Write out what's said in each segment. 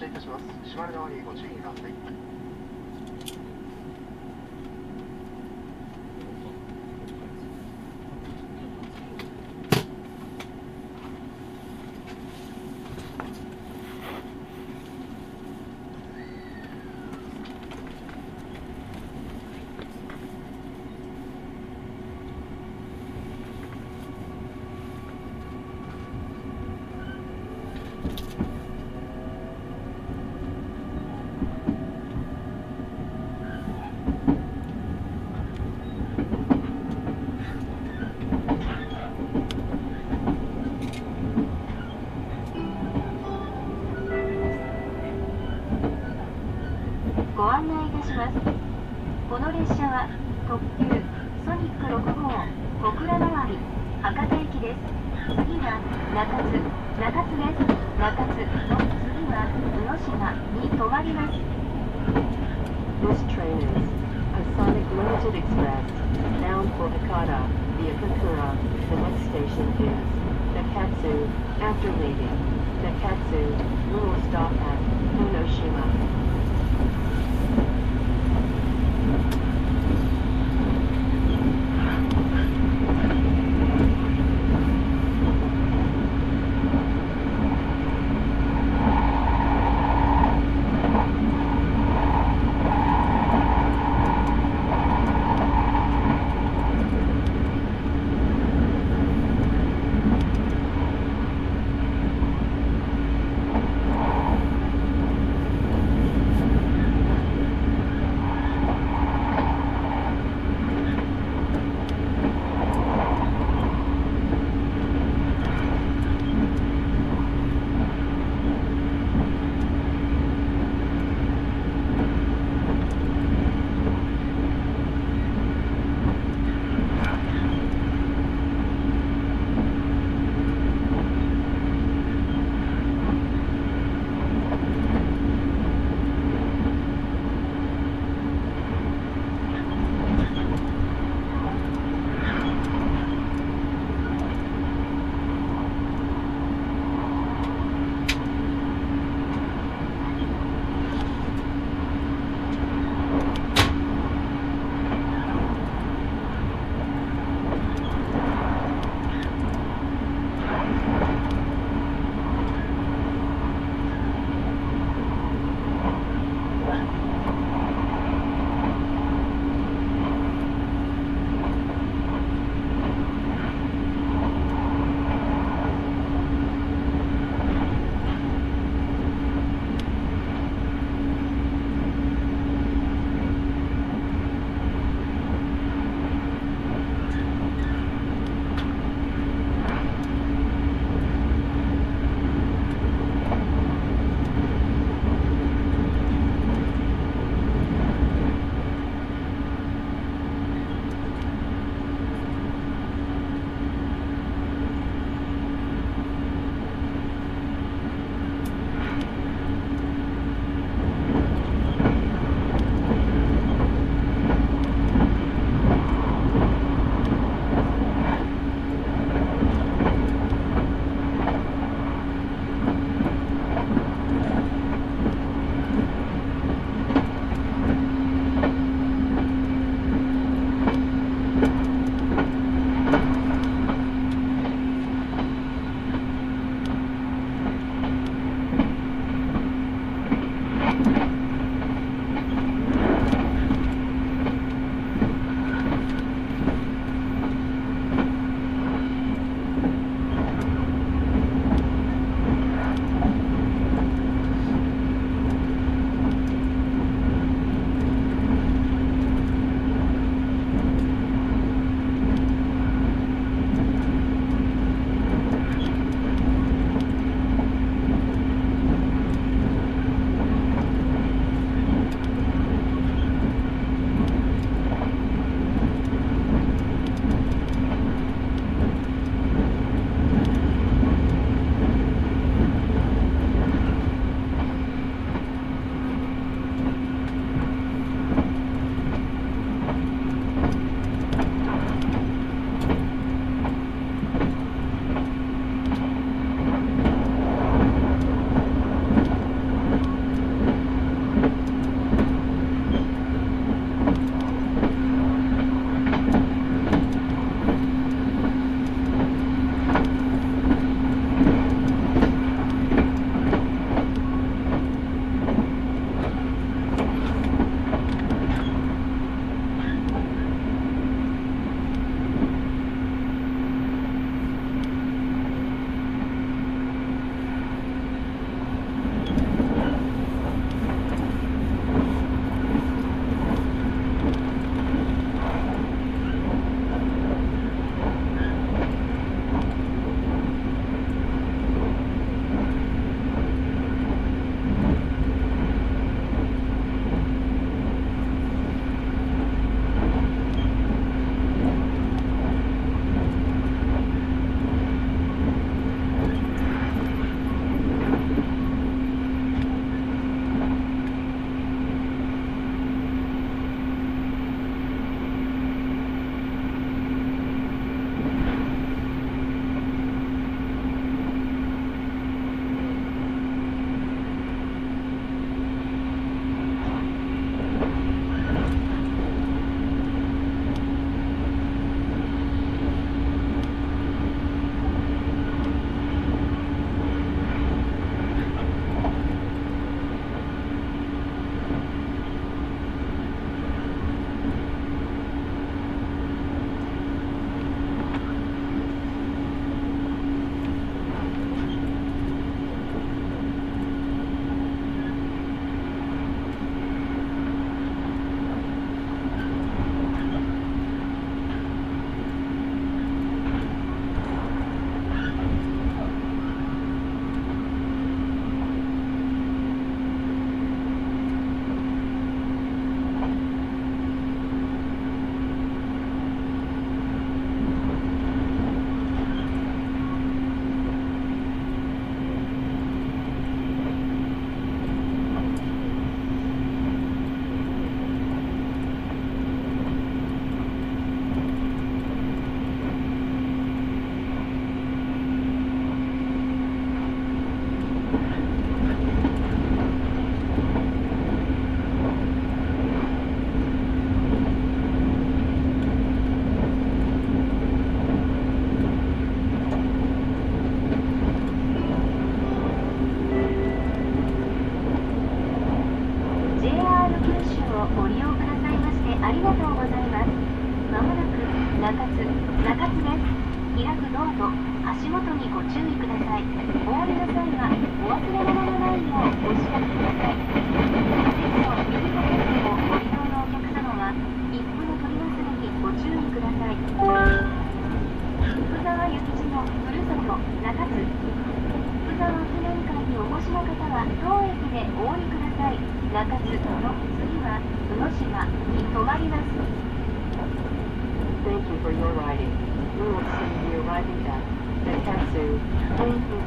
車いたします。閉まにご注意ください。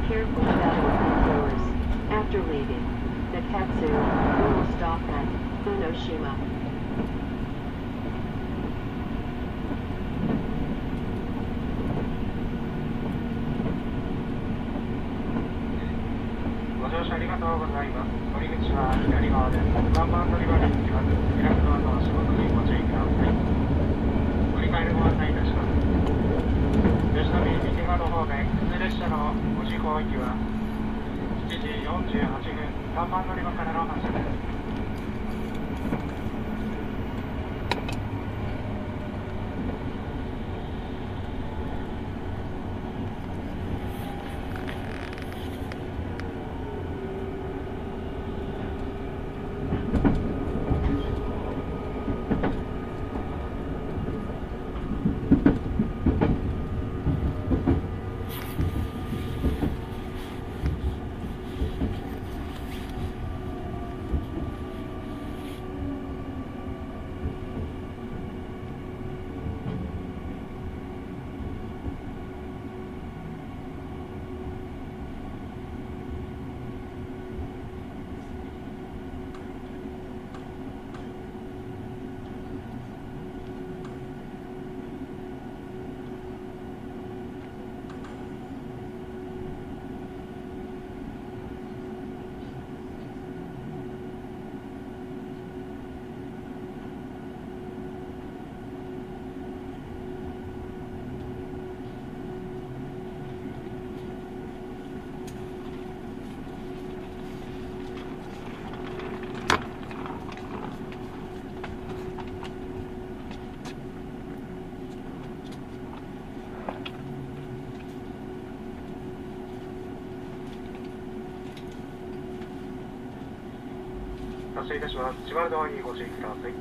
Careful about opening doors. After leaving the we will stop at Unoshima. 発車いたします。閉まるドアにご注意ください。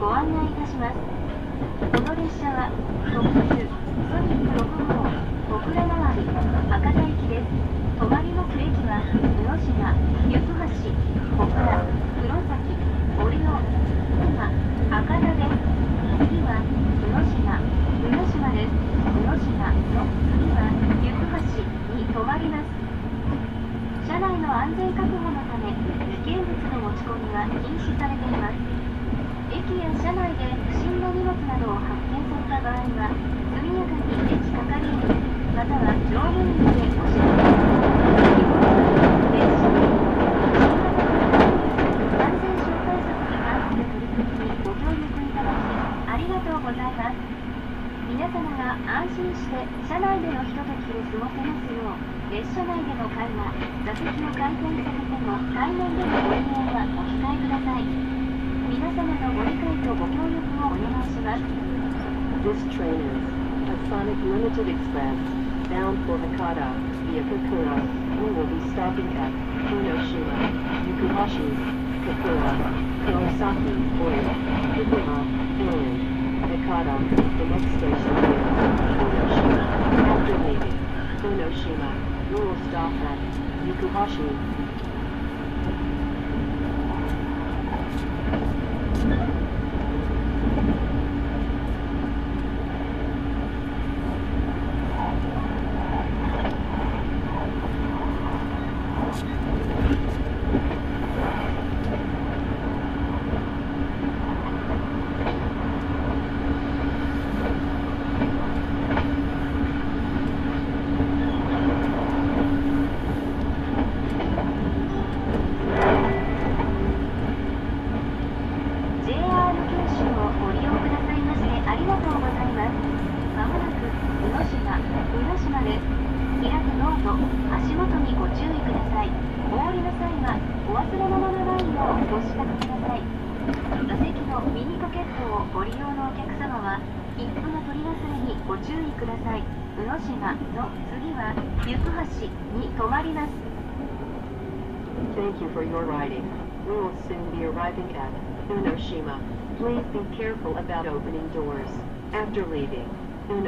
ご案内いたしますこの列車は特急ソニック6号小倉回り博多行きです止まります駅は宇野島行橋小倉黒崎折尾今博多です次は宇野島宇野島です宇野島次は行橋に停まります車内の安全確保のため危険物の持ち込みは禁止されています。駅や車内で不審な荷物などを発見された場合は速やかに駅係員または乗務員でお知らせください。列車新型コロナウイルス感染症対策に関する取り組みにご協力いただきありがとうございます皆様が安心して車内でのひとときを過ごせますよう列車内での会話座席を改善されても対面でのご利用はお控えください。様のご理解とご協力をお願いします This train is a Sonic Limited Express bound for Hakata via Kakura. We will be stopping at Unoshima, Yukuhashi, Kakura, Kawasaki, Oyo, Fukuma, and Hakata. The next station is Unoshima. After leaving Unoshima, we will stop at Yukuhashi.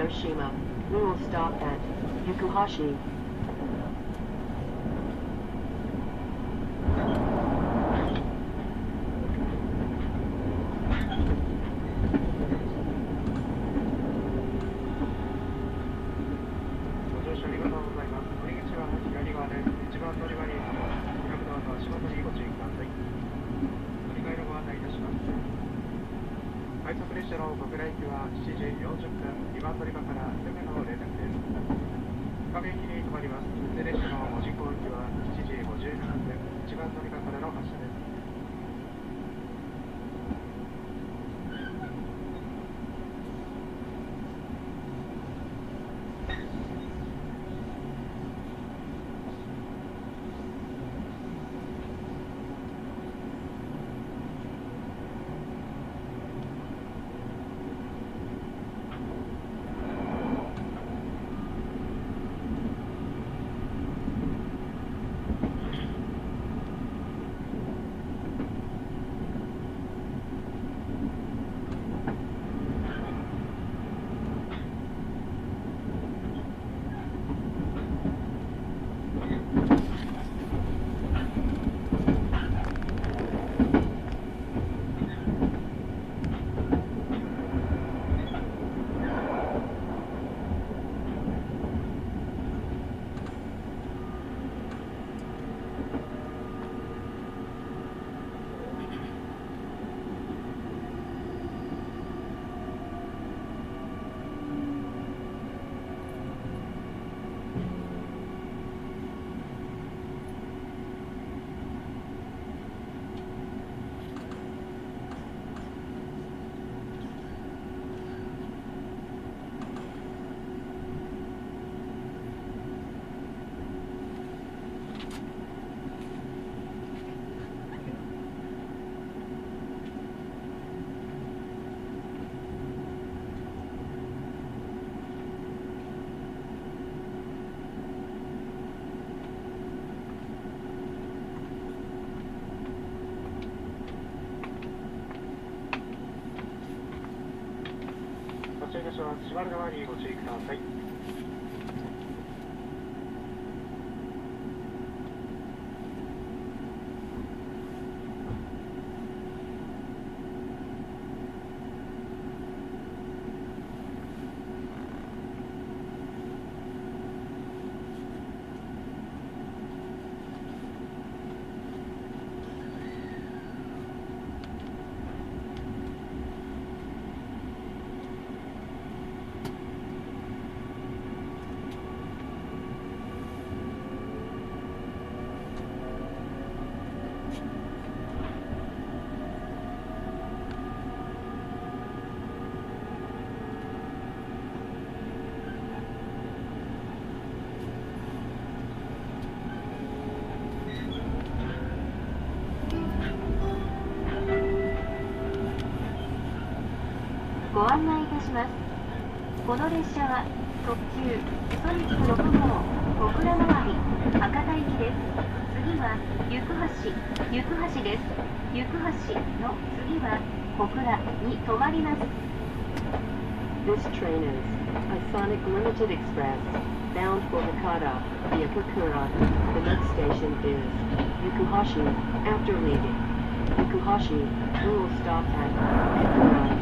Unoshima, we will stop at Yukuhashi. 車の小倉駅は7時40分、2番乗り場からすぐの連絡です。深部駅に止まります。列車の門司港行きは7時57分、1番乗り場からの発車です。ちら列車は閉まる側にご注意ください。ご案内いたしますこの列車は特急ソニック6号小倉回り博多行きです次は行橋行橋です行橋の次は小倉に停まります This train is a Sonic Limited Express bound for Hakata via Kakura. The next station is Yukuhashi. After leaving Yukuhashi, we will stop at Kakura.「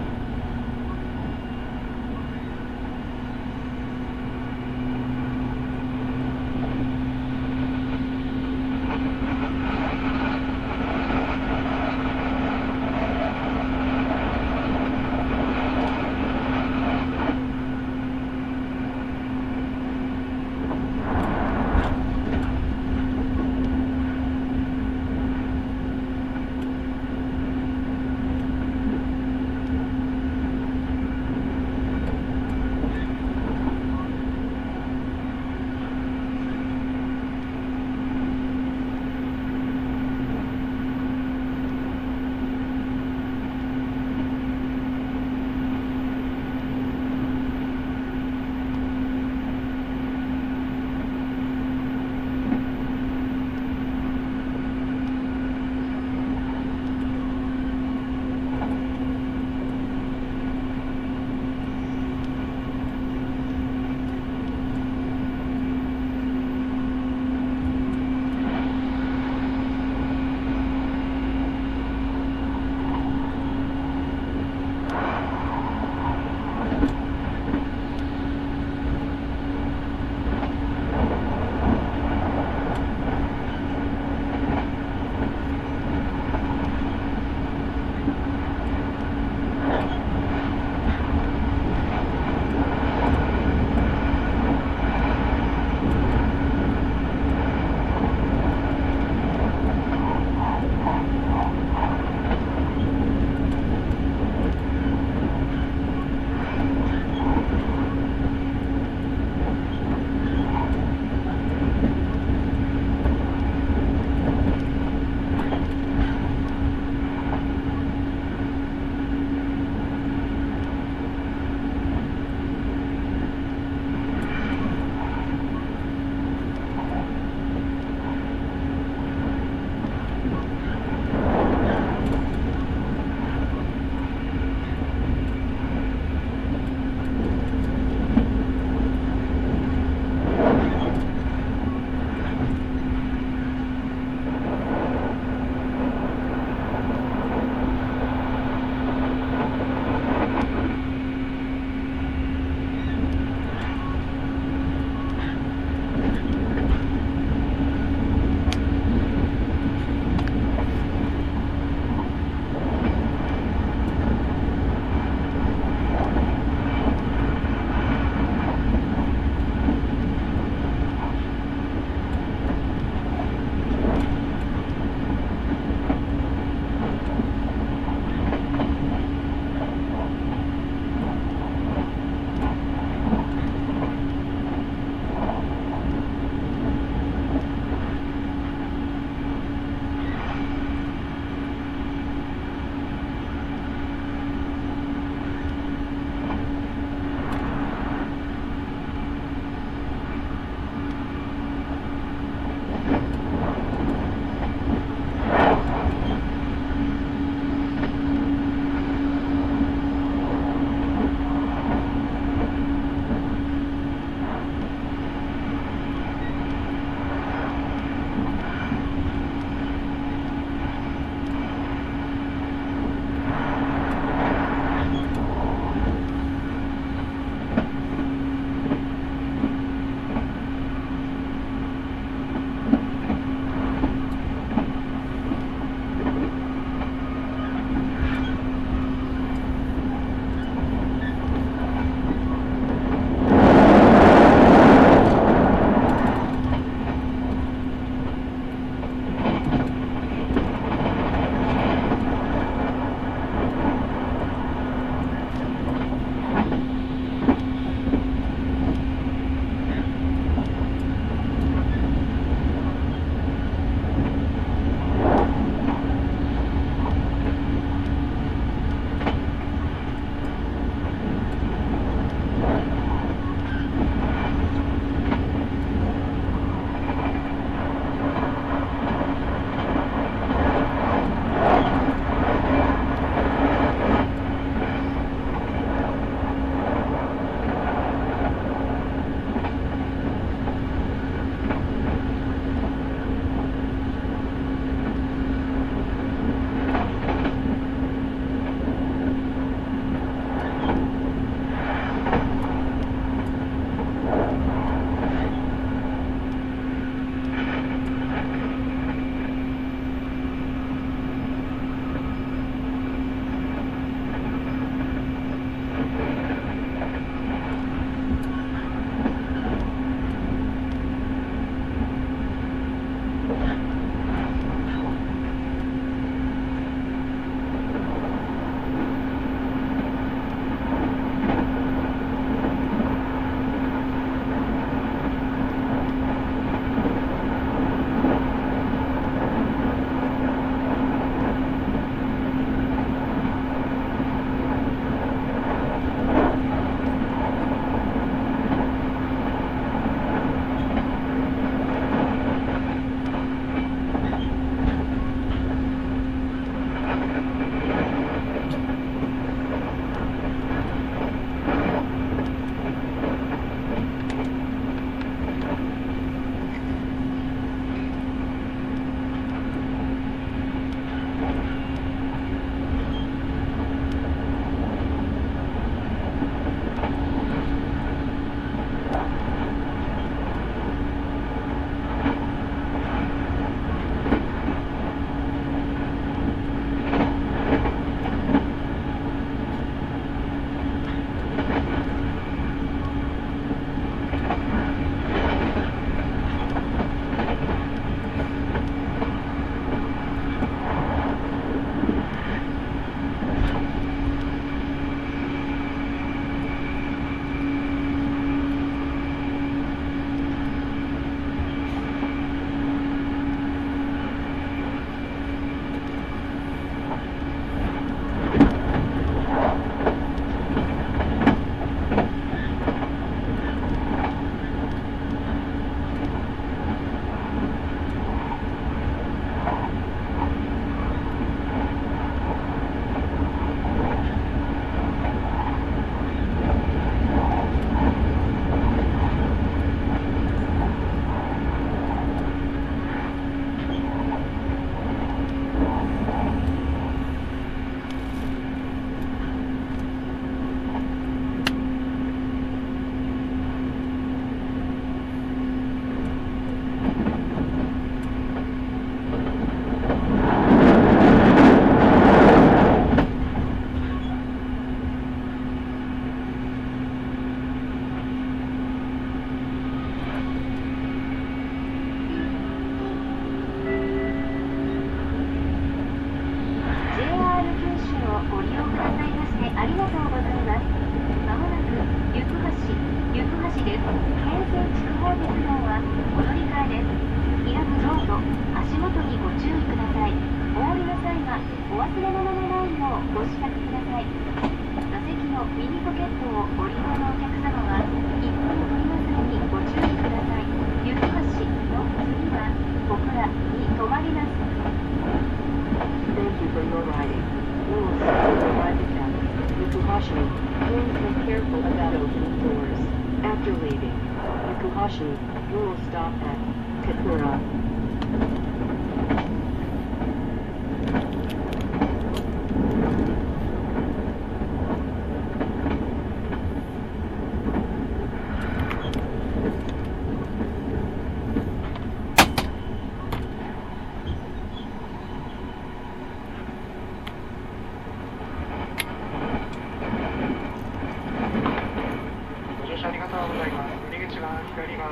2番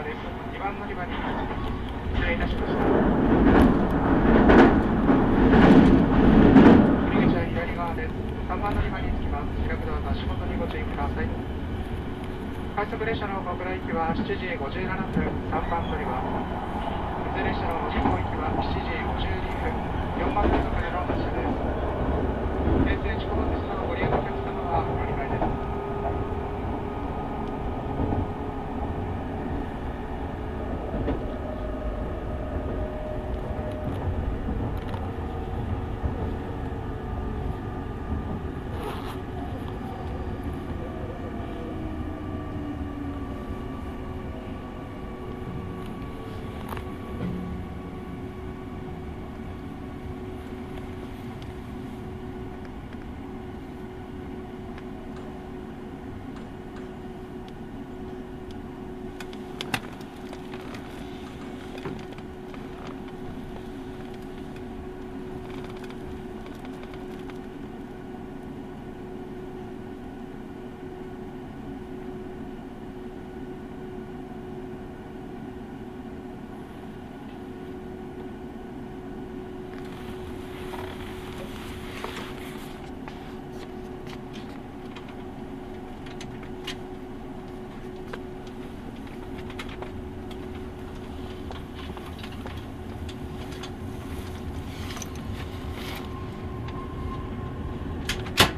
乗り場に失礼いたしま。す。3番乗り場に着きます。開くドアと足元にご注意ください。快速列車の小倉行きは7時57分、3番乗り場。普通列車の門司港行きは7時52分、4番乗り場での発車です。平成筑豊鉄道のご利用のお客様はお乗り換えです。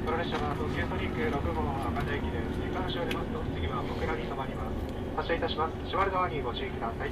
この列車は特急ソニック6号博多駅です。行橋を出ますと次は小倉に止まります。発車いたします。閉まるドアにご注意ください。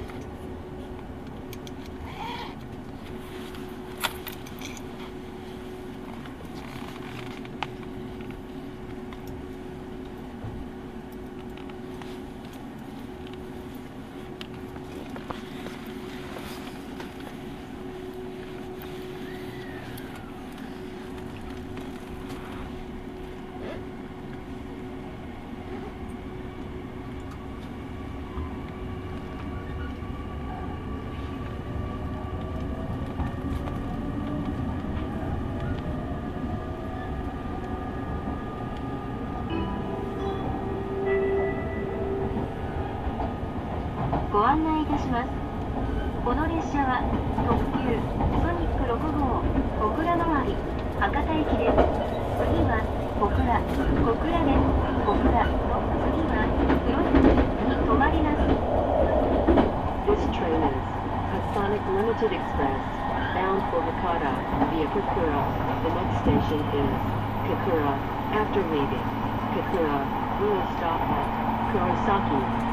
ご案内いたします。この列車は特急ソニック6号小倉回り博多駅です。次は小倉、小倉です。小倉の次は黒崎に止まります。This train is Hasonic Limited Express, bound for Hakata via Kakura. The next station is Kakura. After leaving Kakura, we will stop at Kurosaki.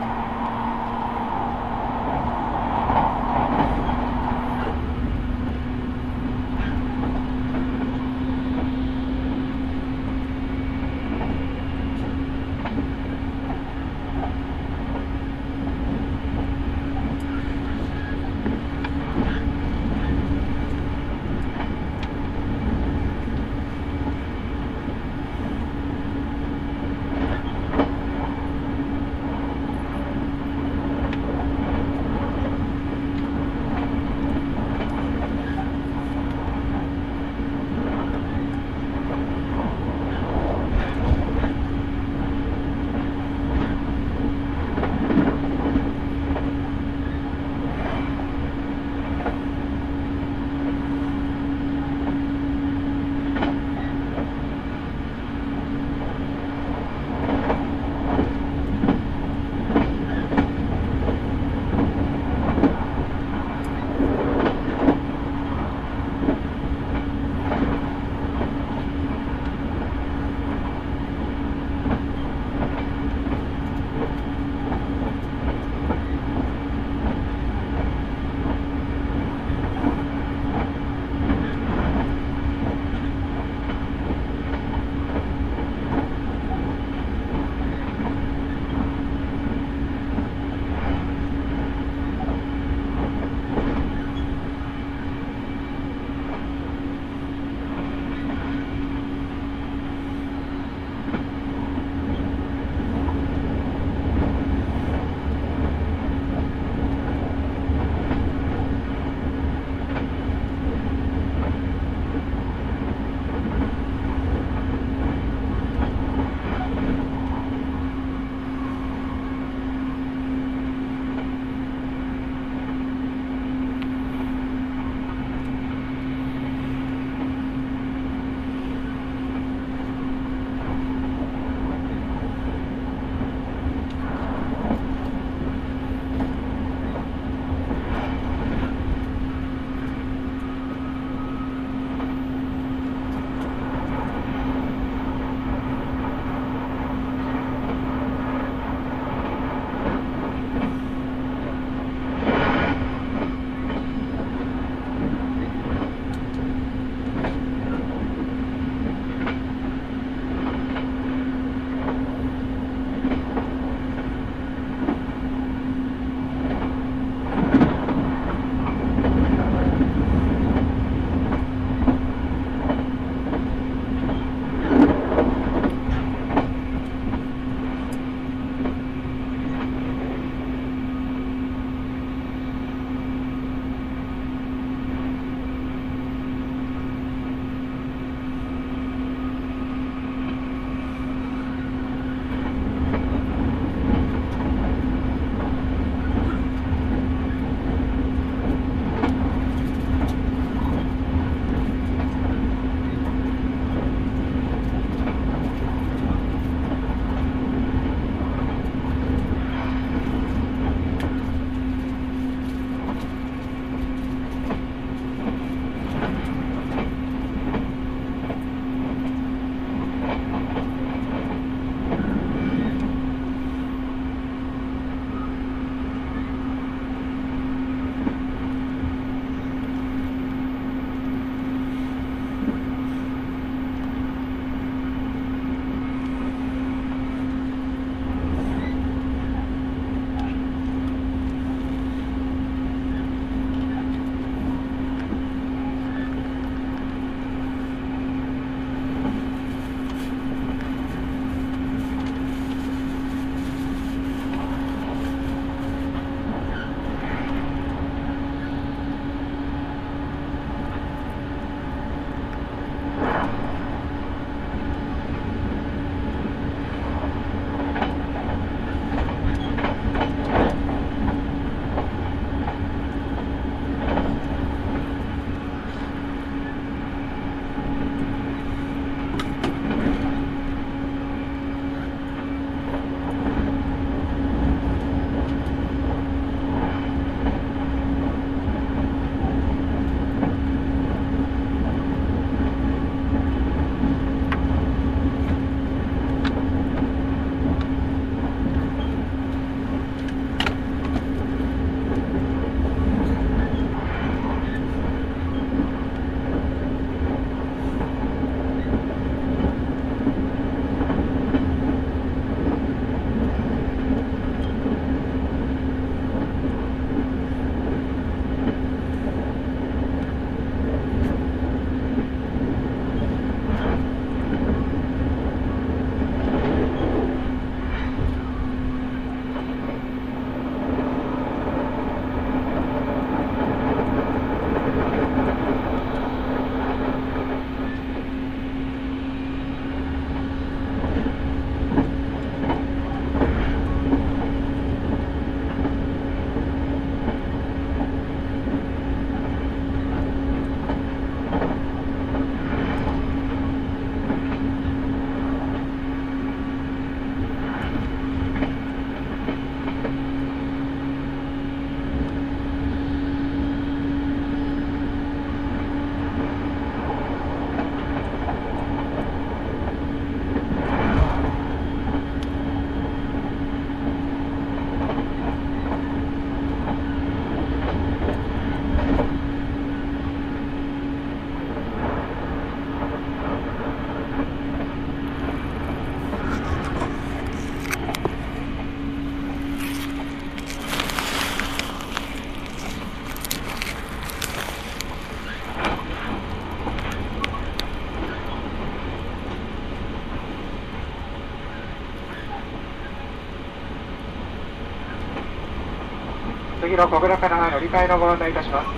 次の小倉から乗り換えのご案内いたします。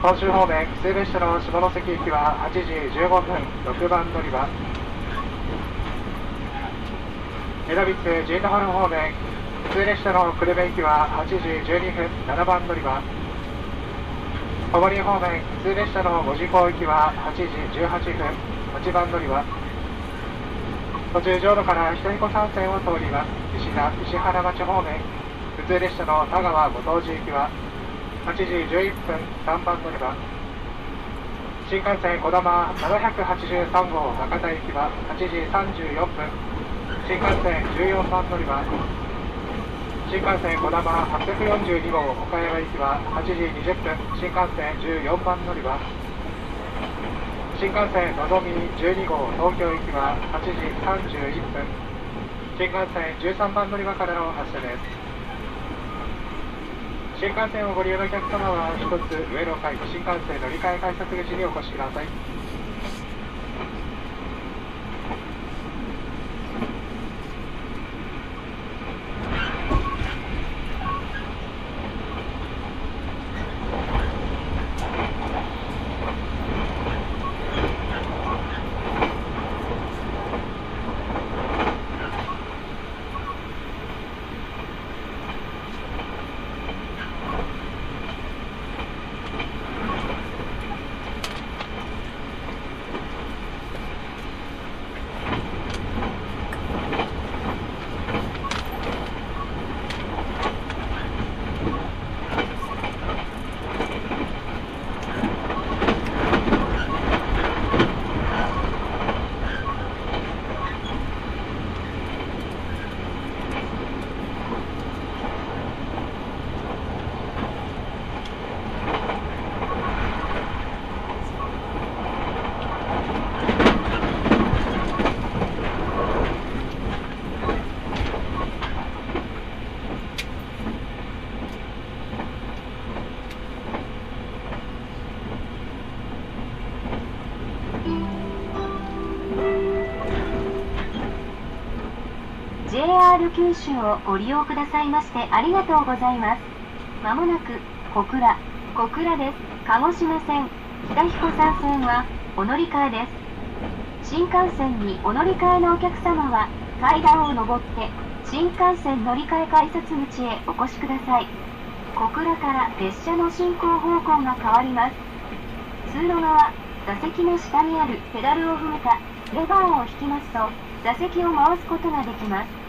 今週方面、普通列車の下関行きは8時15分、6番乗り場。枝光ジェイトハル方面、普通列車の久留米行きは8時12分、7番乗り場。小堀方面、普通列車の門司港行きは8時18分、8番乗り場。途中上路から人彦山線を通ります。石田、石原町方面、普通列車の田川ご当地行きは8時11分3番乗り場。新幹線こだま783号博多行きは8時34分。新幹線14番乗り場。新幹線こだま842号岡山行きは8時20分。新幹線14番乗り場。新幹線のぞみ12号東京行きは8時31分。新幹線13番乗り場からの発車です。新幹線をご利用のお客様は1つ上の階新幹線乗り換え改札口にお越しください JR 九州をご利用くださいましてありがとうございます。まもなく小倉、小倉です。鹿児島線、北彦山線はお乗り換えです。新幹線にお乗り換えのお客様は階段を上って新幹線乗り換え改札口へお越しください。小倉から列車の進行方向が変わります。通路側、座席の下にあるペダルを踏めたレバーを引きますと座席を回すことができます。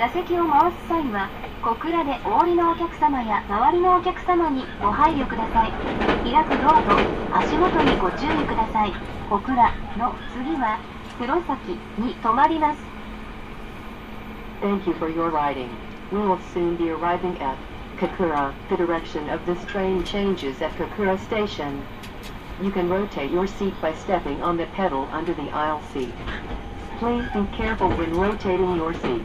座席を回す際は小倉でお降りのお客様や周りのお客様にご配慮ください開くドアと足元にご注意ください小倉の次は黒崎に停まります Thank you for your riding. We will soon be arriving at Kakura. The direction of this train changes at Kakura Station. You can rotate your seat by stepping on the pedal under the aisle seat. Please be careful when rotating your seat.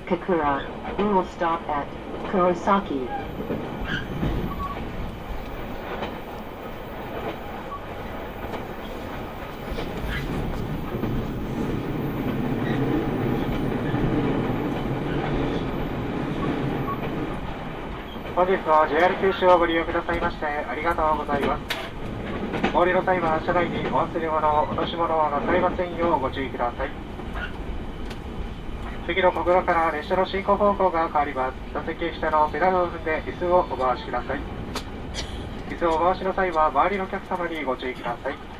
Kakura, we will stop at Kurosaki. 本日は JR 九州をご利用くださいましてありがとうございます。お降りの際は車内にお忘れ物、落とし物をなさいませんようご注意ください。次の小倉から列車の進行方向が変わります。座席下のペダルを踏んで椅子をお回しください。椅子をお回しの際は周りのお客様にご注意ください。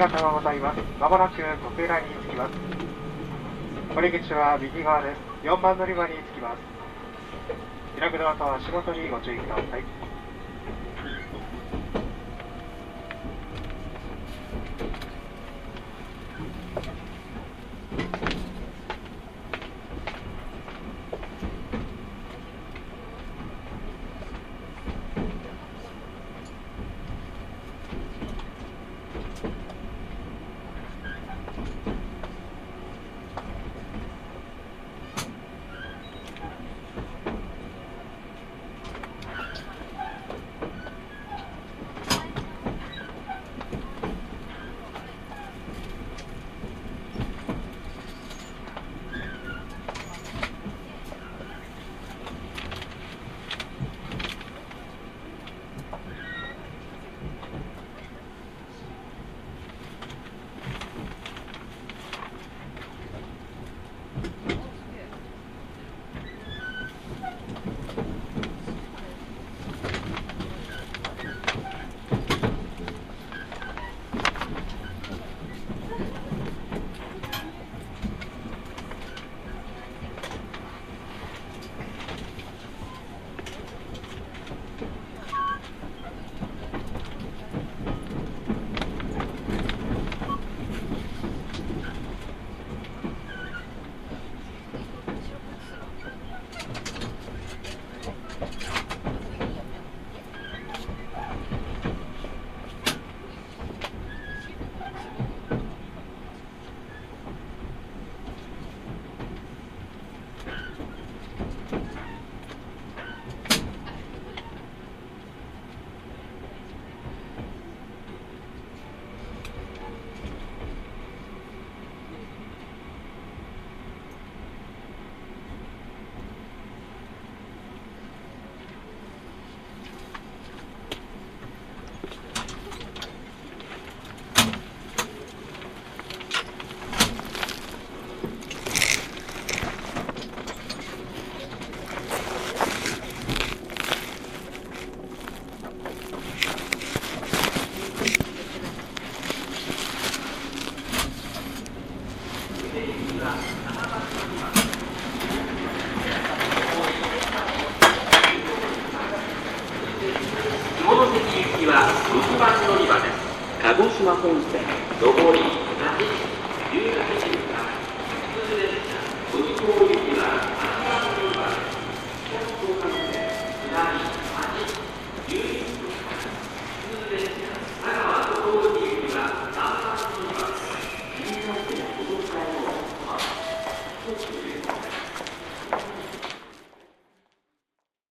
ありがとうございます。まもなく小倉に着きます。降り口は右側です。4番乗り場に着きます。開くドアと足元にご注意ください。